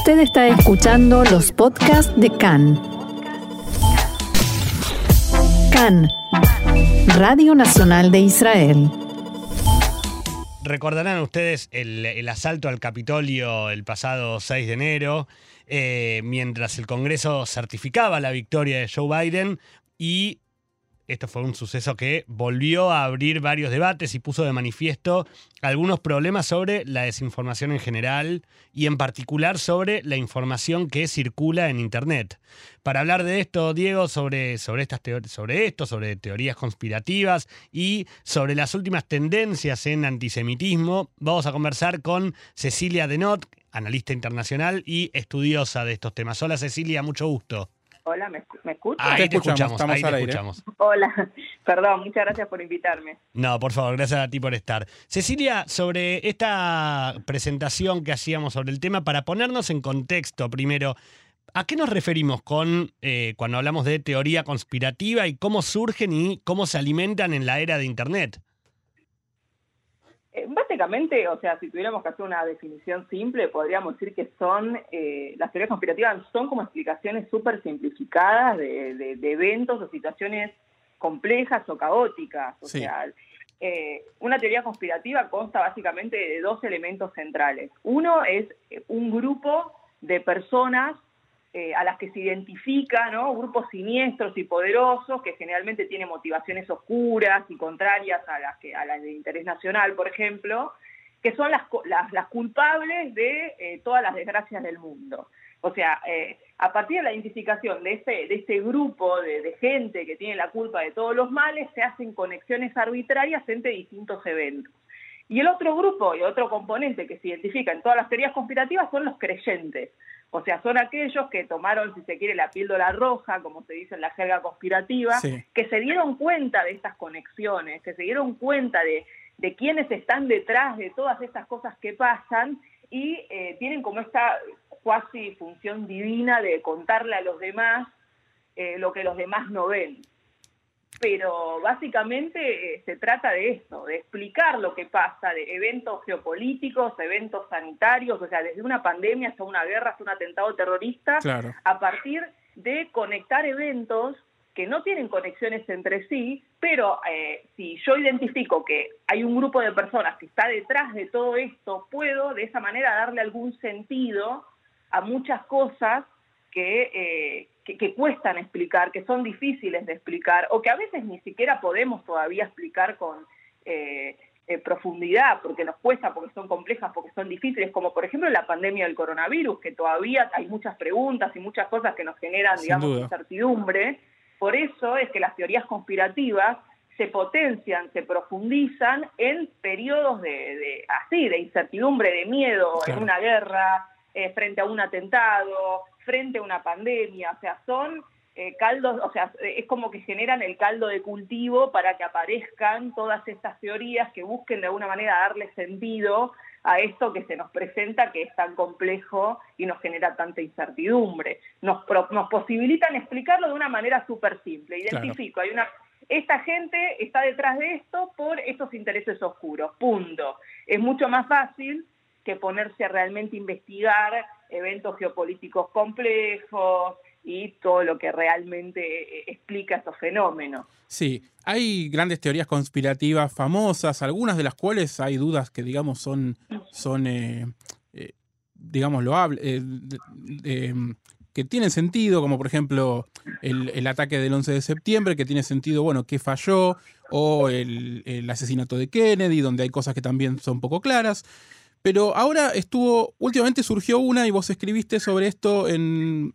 Usted está escuchando los podcasts de CAN. CAN, Radio Nacional de Israel. Recordarán ustedes el, asalto al Capitolio el pasado 6 de enero, eh, mientras el Congreso certificaba la victoria de Joe Biden y esto fue un suceso que volvió a abrir varios debates y puso de manifiesto algunos problemas sobre la desinformación en general y en particular sobre la información que circula en Internet. Para hablar de esto, Diego, sobre, sobre, estas sobre esto, sobre teorías conspirativas y sobre las últimas tendencias en antisemitismo, vamos a conversar con Cecilia Denot, analista internacional y estudiosa de estos temas. Hola Cecilia, mucho gusto. Hola, ¿me, me escuchas? Ahí te, escuchamos, estamos ahí te escuchamos. Hola, perdón, muchas gracias por invitarme. No, por favor, gracias a ti por estar. Cecilia, sobre esta presentación que hacíamos sobre el tema, para ponernos en contexto primero, ¿a qué nos referimos con eh, cuando hablamos de teoría conspirativa y cómo surgen y cómo se alimentan en la era de Internet? Eh, básicamente, o sea, si tuviéramos que hacer una definición simple, podríamos decir que son, eh, las teorías conspirativas son como explicaciones súper simplificadas de, eventos o situaciones complejas o caóticas. O sea, eh, una teoría conspirativa consta básicamente de dos elementos centrales. Uno es un grupo de personas eh, a las que se identifica. Grupos siniestros y poderosos que generalmente tienen motivaciones oscuras y contrarias a las, que, a las de interés nacional, por ejemplo, que son las, las, culpables de eh, todas las desgracias del mundo. O sea, eh, a partir de la identificación de este, de este grupo de, gente que tiene la culpa de todos los males, se hacen conexiones arbitrarias entre distintos eventos. Y el otro grupo y otro componente que se identifica en todas las teorías conspirativas son los creyentes. O sea, son aquellos que tomaron, si se quiere, la píldora roja, como se dice en la jerga conspirativa, que se dieron cuenta de estas conexiones, que se dieron cuenta de, de quiénes están detrás de todas estas cosas que pasan y eh, tienen como esta cuasi función divina de contarle a los demás eh, lo que los demás no ven pero básicamente eh, se trata de esto, de explicar lo que pasa, de eventos geopolíticos, eventos sanitarios, o sea, desde una pandemia hasta una guerra, hasta un atentado terrorista, a partir de conectar eventos que no tienen conexiones entre sí, pero eh, si yo identifico que hay un grupo de personas que está detrás de todo esto, puedo de esa manera darle algún sentido a muchas cosas que, eh, que, cuestan explicar, que son difíciles de explicar, o que a veces ni siquiera podemos todavía explicar con eh, eh, profundidad, porque nos cuesta, porque son complejas, porque son difíciles, como por ejemplo la pandemia del coronavirus, que todavía hay muchas preguntas y muchas cosas que nos generan, digamos, incertidumbre. Por eso es que las teorías conspirativas se potencian, se profundizan en periodos de, así, de incertidumbre, de miedo, en una guerra, eh, frente a un atentado, frente a una pandemia, o sea, son eh, caldos, o sea, es como que generan el caldo de cultivo para que aparezcan todas estas teorías que busquen de alguna manera darle sentido a esto que se nos presenta que es tan complejo y nos genera tanta incertidumbre. Nos, nos posibilitan explicarlo de una manera súper simple. Identifico, hay una esta gente está detrás de esto por estos intereses oscuros, punto. Es mucho más fácil que ponerse a realmente investigar eventos geopolíticos complejos y todo lo que realmente eh, explica estos fenómenos. Sí, hay grandes teorías conspirativas famosas, algunas de las cuales hay dudas que, digamos, son, son eh, eh, digamos, que tienen sentido, como por ejemplo el, ataque del 11 de septiembre, que tiene sentido, bueno, qué falló, o el asesinato de Kennedy, donde hay cosas que también son poco claras. Pero ahora estuvo, últimamente surgió una y vos escribiste sobre esto en,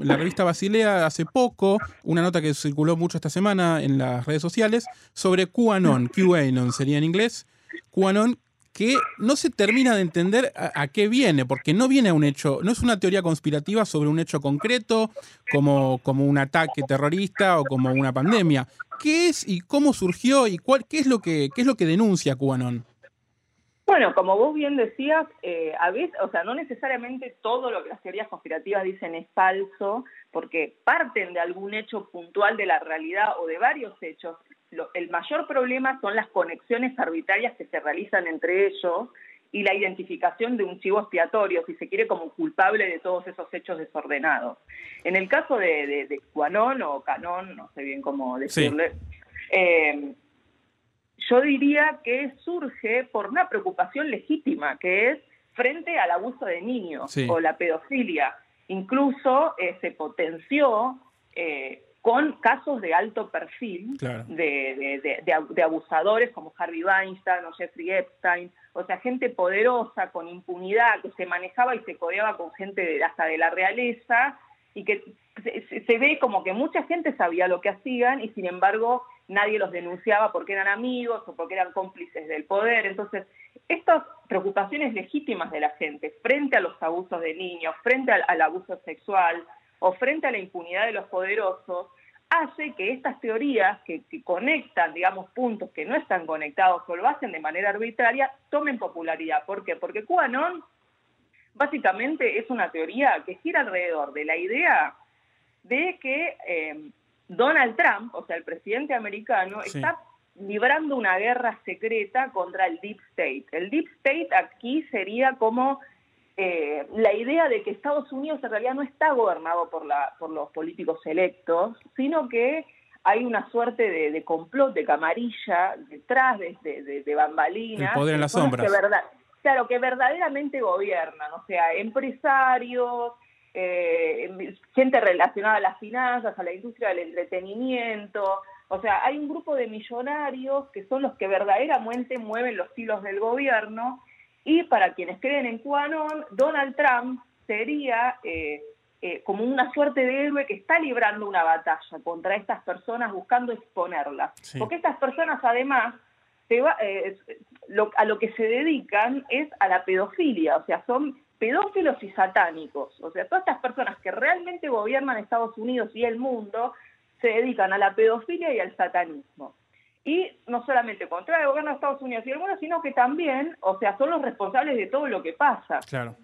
la revista Basilea hace poco, una nota que circuló mucho esta semana en las redes sociales, sobre QAnon, QAnon sería en inglés, QAnon, que no se termina de entender a, qué viene, porque no viene a un hecho, no es una teoría conspirativa sobre un hecho concreto, como, como un ataque terrorista o como una pandemia. ¿Qué es y cómo surgió y cuál, qué, es lo que, qué es lo que denuncia QAnon? Bueno, como vos bien decías, eh, a veces, o sea, no necesariamente todo lo que las teorías conspirativas dicen es falso, porque parten de algún hecho puntual de la realidad o de varios hechos. el mayor problema son las conexiones arbitrarias que se realizan entre ellos y la identificación de un chivo expiatorio, si se quiere, como culpable de todos esos hechos desordenados. En el caso de, de, de o Canón, no sé bien cómo decirle, eh, yo diría que surge por una preocupación legítima, que es frente al abuso de niños o la pedofilia. Incluso eh, se potenció eh, con casos de alto perfil de, abusadores como Harvey Weinstein o Jeffrey Epstein, o sea, gente poderosa, con impunidad, que se manejaba y se codeaba con gente de, hasta de la realeza, y que se, ve como que mucha gente sabía lo que hacían y sin embargo nadie los denunciaba porque eran amigos o porque eran cómplices del poder. Entonces, estas preocupaciones legítimas de la gente frente a los abusos de niños, frente al abuso sexual, o frente a la impunidad de los poderosos, hace que estas teorías que, conectan, digamos, puntos que no están conectados o lo hacen de manera arbitraria, tomen popularidad. ¿Por qué? Porque QAnon básicamente es una teoría que gira alrededor de la idea de que eh, Donald Trump, o sea, el presidente americano, está librando una guerra secreta contra el Deep State. El Deep State aquí sería como eh, la idea de que Estados Unidos en realidad no está gobernado por, la, por los políticos electos, sino que hay una suerte de, complot, de camarilla detrás de, de, de bambalinas. El poder en las sombras. verdad, claro, que verdaderamente gobiernan, o sea, empresarios, eh, gente relacionada a las finanzas, a la industria del entretenimiento. O sea, hay un grupo de millonarios que son los que verdaderamente mueven los hilos del gobierno y para quienes creen en QAnon, Donald Trump sería eh, eh, como una suerte de héroe que está librando una batalla contra estas personas buscando exponerlas. Porque estas personas además eh, a lo que se dedican es a la pedofilia, o sea, son pedófilos y satánicos. O sea, todas estas personas que realmente gobiernan Estados Unidos y el mundo se dedican a la pedofilia y al satanismo y no solamente contra el gobierno de Estados Unidos y el mundo, sino que también, o sea, son los responsables de todo lo que pasa. Claro.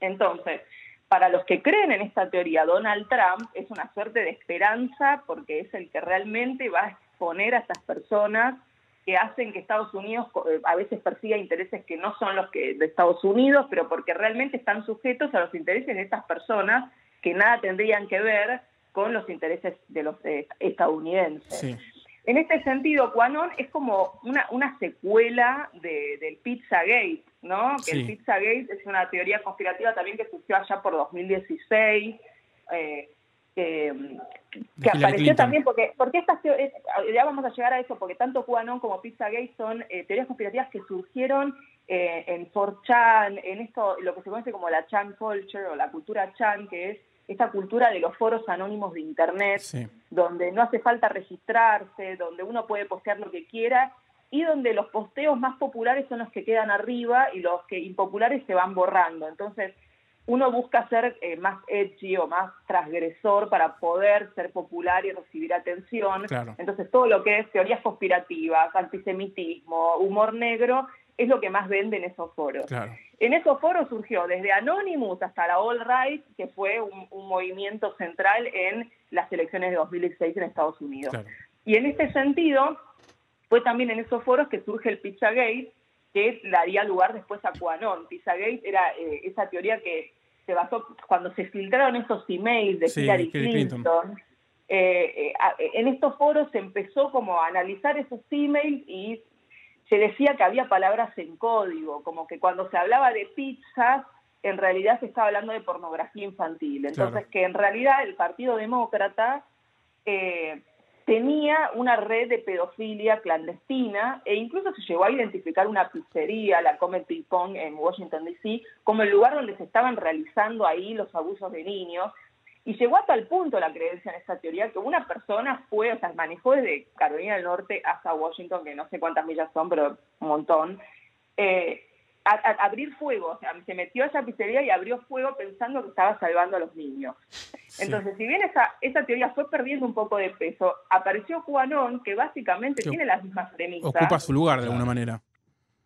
Entonces, para los que creen en esta teoría, Donald Trump es una suerte de esperanza porque es el que realmente va a exponer a estas personas que hacen que Estados Unidos eh, a veces persiga intereses que no son los que de Estados Unidos, pero porque realmente están sujetos a los intereses de estas personas que nada tendrían que ver con los intereses de los eh, estadounidenses. Sí. En este sentido, Quanon es como una, una secuela de, del Pizzagate, ¿no? Que el Pizzagate es una teoría conspirativa también que surgió allá por 2016, eh, que apareció también, porque, porque estas ya vamos a llegar a eso, porque tanto QAnon como Pizzagate son eh, teorías conspirativas que surgieron eh, en 4chan, en esto, lo que se conoce como la Chan Culture o la cultura Chan, que es esta cultura de los foros anónimos de Internet, donde no hace falta registrarse, donde uno puede postear lo que quiera y donde los posteos más populares son los que quedan arriba y los que impopulares se van borrando. Entonces, uno busca ser eh, más edgy o más transgresor para poder ser popular y recibir atención. Entonces, todo lo que es teorías conspirativas, antisemitismo, humor negro, es lo que más vende en esos foros. En esos foros surgió desde Anonymous hasta la All Right, que fue un, movimiento central en las elecciones de 2016 en Estados Unidos. Y en este sentido, fue también en esos foros que surge el Pizzagate, que daría lugar después a QAnon. Pizzagate era eh, esa teoría que se basó cuando se filtraron esos emails de Hillary Clinton. Eh, eh, en estos foros se empezó como a analizar esos emails y se decía que había palabras en código, como que cuando se hablaba de pizzas, en realidad se estaba hablando de pornografía infantil. Entonces, que en realidad el Partido Demócrata eh, tenía una red de pedofilia clandestina e incluso se llegó a identificar una pizzería, la Comet Ping en Washington, D.C., como el lugar donde se estaban realizando ahí los abusos de niños. Y llegó hasta el punto la creencia en esta teoría que una persona fue, o sea, manejó desde Carolina del Norte hasta Washington, que no sé cuántas millas son, pero un montón, eh, a, abrir fuego, o sea, se metió a esa pizzería y abrió fuego pensando que estaba salvando a los niños. Entonces, si bien esa, esa teoría fue perdiendo un poco de peso, apareció Juanón, que básicamente tiene las mismas premisas. Ocupa su lugar de alguna manera.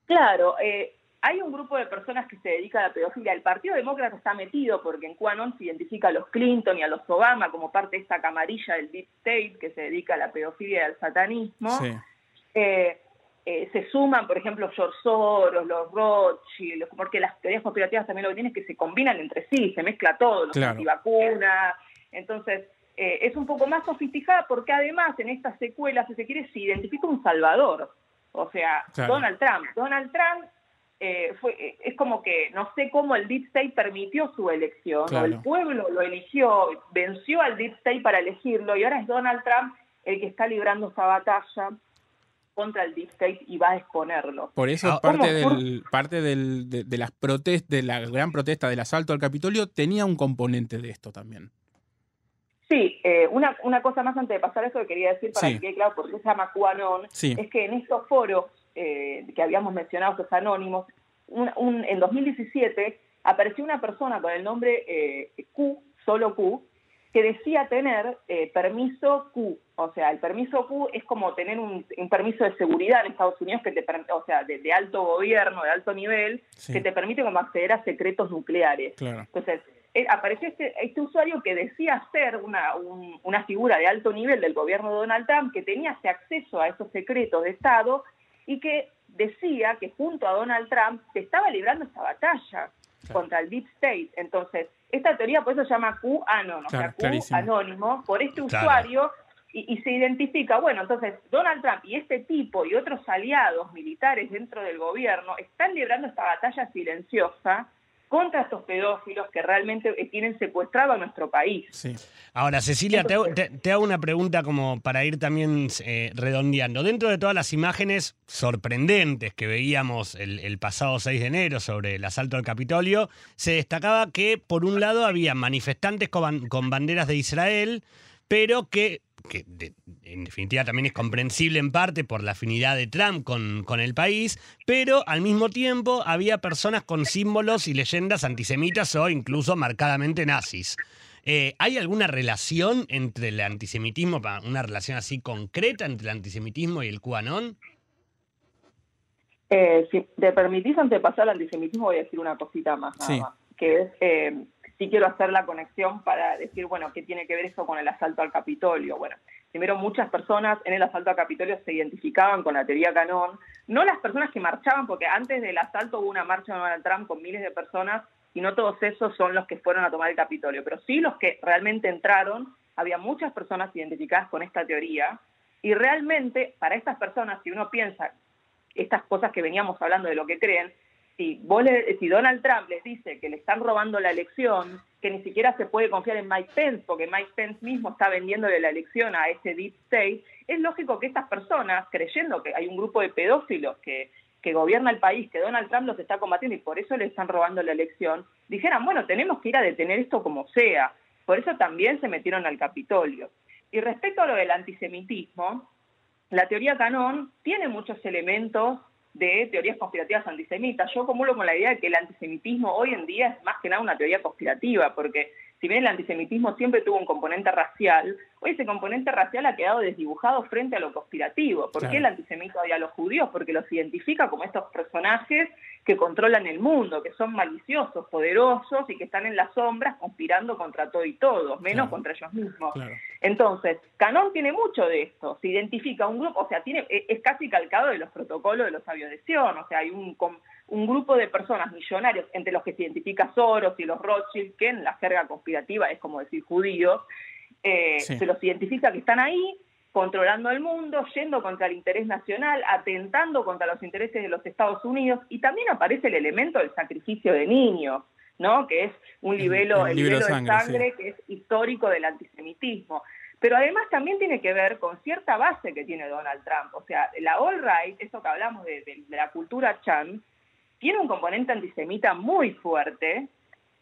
Claro, eh, hay un grupo de personas que se dedica a la pedofilia. El Partido Demócrata está metido porque en QAnon se identifica a los Clinton y a los Obama como parte de esta camarilla del Deep State que se dedica a la pedofilia y al satanismo. Eh, eh, se suman, por ejemplo, George Soros, los Rothschild, porque las teorías conspirativas también lo que tienen es que se combinan entre sí, se mezcla todo, los Claro. antivacunas. Entonces, eh, es un poco más sofisticada porque además en estas secuelas, si se quiere, se identifica un salvador. O sea, Claro. Donald Trump. Donald Trump eh, fue, eh, es como que no sé cómo el Deep State permitió su elección, Claro. o el pueblo lo eligió, venció al Deep State para elegirlo, y ahora es Donald Trump el que está librando esta batalla contra el Deep State y va a exponerlo. Por eso Ah, parte, del, parte del- de, de las protestas, de la gran protesta del asalto al Capitolio tenía un componente de esto también. Sí, eh, una, una cosa más antes de pasar a eso que quería decir para Sí. que quede claro por qué se llama QAnon, Sí. es que en estos foros eh, que habíamos mencionado, estos anónimos, un- un- en 2017 apareció una persona con el nombre eh, Q, solo Q, que decía tener eh, permiso Q. O sea, el permiso Q es como tener un, un permiso de seguridad en Estados Unidos que te o sea, de, de alto gobierno, de alto nivel, Sí. que te permite como acceder a secretos nucleares. Claro. Entonces, eh, apareció este, este usuario que decía ser una, un- una figura de alto nivel del gobierno de Donald Trump, que tenía ese acceso a esos secretos de Estado y que decía que junto a Donald Trump se estaba librando esta batalla contra el Deep State. Entonces, esta teoría por eso se llama QAnon, o Claro, sea, Q clarísimo. anónimo, por este Claro. usuario y, y se identifica, bueno, entonces Donald Trump y este tipo y otros aliados militares dentro del gobierno están librando esta batalla silenciosa contra estos pedófilos que realmente tienen secuestrado a nuestro país. Sí. Ahora, Cecilia, te hago, te- hago una pregunta como para ir también eh, redondeando. Dentro de todas las imágenes sorprendentes que veíamos el, pasado 6 de enero sobre el asalto al Capitolio, se destacaba que, por un lado, había manifestantes con banderas de Israel, pero que, que de- en definitiva también es comprensible en parte por la afinidad de Trump con, con el país, pero al mismo tiempo había personas con símbolos y leyendas antisemitas o incluso marcadamente nazis. Eh, ¿Hay alguna relación entre el antisemitismo, una relación así concreta entre el antisemitismo y el QAnon? Eh, si te permitís, antes de pasar al antisemitismo, voy a decir una cosita más, nada Sí. más, que es, eh, si quiero hacer la conexión para decir, bueno, ¿qué tiene que ver esto con el asalto al Capitolio? Bueno, primero muchas personas en el asalto al Capitolio se identificaban con la teoría Canón, no las personas que marchaban, porque antes del asalto hubo una marcha de Donald Trump con miles de personas y no todos esos son los que fueron a tomar el Capitolio, pero sí los que realmente entraron, había muchas personas identificadas con esta teoría y realmente para estas personas, si uno piensa estas cosas que veníamos hablando de lo que creen, si, vos le- si Donald Trump les dice que le están robando la elección, que ni siquiera se puede confiar en Mike Pence, porque Mike Pence mismo está vendiéndole la elección a ese deep state, es lógico que estas personas, creyendo que hay un grupo de pedófilos que, que gobierna el país, que Donald Trump los está combatiendo y por eso le están robando la elección, dijeran, bueno, tenemos que ir a detener esto como sea. Por eso también se metieron al Capitolio. Y respecto a lo del antisemitismo, la teoría Canón tiene muchos elementos de teorías conspirativas antisemitas. Yo comulgo con la idea de que el antisemitismo hoy en día es más que nada una teoría conspirativa, porque si bien el antisemitismo siempre tuvo un componente racial, hoy ese componente racial ha quedado desdibujado frente a lo conspirativo. ¿Por Claro. qué el antisemita odia a los judíos? Porque los identifica como estos personajes que controlan el mundo, que son maliciosos, poderosos y que están en las sombras conspirando contra todo y todos, menos Claro. contra ellos mismos. Claro. Entonces, Canon tiene mucho de esto, se identifica un grupo, o sea, tiene, e- es casi calcado de los protocolos de los sabios de Sion, o sea, hay un, un grupo de personas millonarios, entre los que se identifica Soros y los Rothschild, que en la jerga conspirativa es como decir judíos, eh, Sí. se los identifica que están ahí controlando el mundo, yendo contra el interés nacional, atentando contra los intereses de los Estados Unidos, y también aparece el elemento del sacrificio de niños, ¿no? que es un El- libelo, el el libelo libelo de sangre, que es histórico del antisemitismo. Pero además también tiene que ver con cierta base que tiene Donald Trump. O sea, la all-right, eso que hablamos de, la cultura chan, tiene un componente antisemita muy fuerte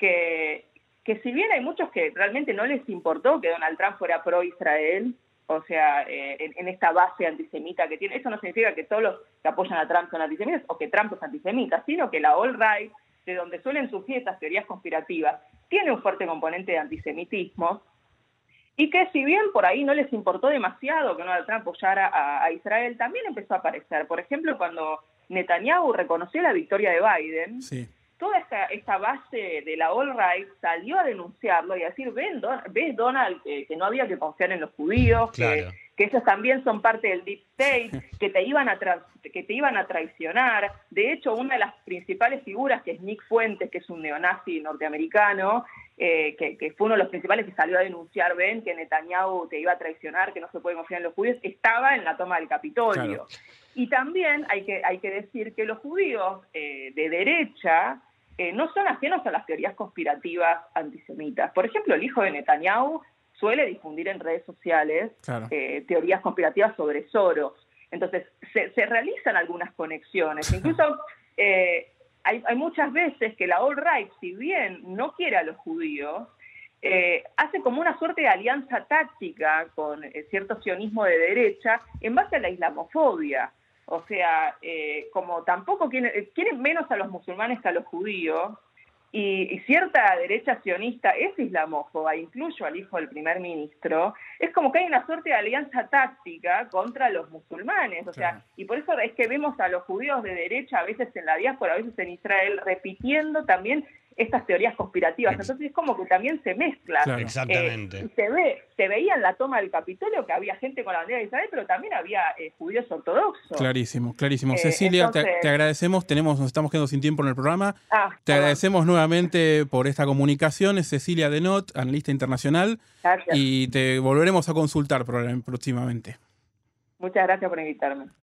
que, que si bien hay muchos que realmente no les importó que Donald Trump fuera pro-Israel, o sea, eh, en, en esta base antisemita que tiene, eso no significa que todos los que apoyan a Trump son antisemitas o que Trump es antisemita, sino que la all-right, de donde suelen surgir estas teorías conspirativas, tiene un fuerte componente de antisemitismo y que si bien por ahí no les importó demasiado que Donald Trump apoyara a, a Israel, también empezó a aparecer. Por ejemplo, cuando Netanyahu reconoció la victoria de Biden, Sí. toda esta, esta base de la all-right salió a denunciarlo y a decir, ven, ves Donald, que no había que confiar en los judíos, que, que, ellos también son parte del deep state, que te, iban a que te iban a traicionar. De hecho, una de las principales figuras, que es Nick Fuentes, que es un neonazi norteamericano, eh, que, fue uno de los principales que salió a denunciar, ven, que Netanyahu te iba a traicionar, que no se puede confiar en los judíos, estaba en la toma del Capitolio. Y también hay que, hay que decir que los judíos eh, de derecha eh, no son ajenos a las teorías conspirativas antisemitas. Por ejemplo, el hijo de Netanyahu suele difundir en redes sociales teorías conspirativas sobre Soros. Entonces, se, se realizan algunas conexiones. Incluso hay, muchas veces que la alt-right, si bien no quiere a los judíos, eh, hace como una suerte de alianza táctica con eh, cierto sionismo de derecha en base a la islamofobia. O sea, eh, como tampoco quieren, quieren menos a los musulmanes que a los judíos, y, cierta derecha sionista es islamófoba, incluyo al hijo del primer ministro, es como que hay una suerte de alianza táctica contra los musulmanes, o sea, y por eso es que vemos a los judíos de derecha, a veces en la diáspora, a veces en Israel, repitiendo también estas teorías conspirativas. Entonces es como que también se mezcla. Exactamente. Eh, se ve, se veía en la toma del Capitolio que había gente con la bandera de Israel, pero también había eh, judíos ortodoxos. Clarísimo, clarísimo. Eh, Cecilia, te, agradecemos, tenemos, nos estamos quedando sin tiempo en el programa. Ah, te agradecemos nuevamente por esta comunicación. Es Cecilia Denot, analista internacional. Gracias. Y te volveremos a consultar próximamente. Muchas gracias por invitarme.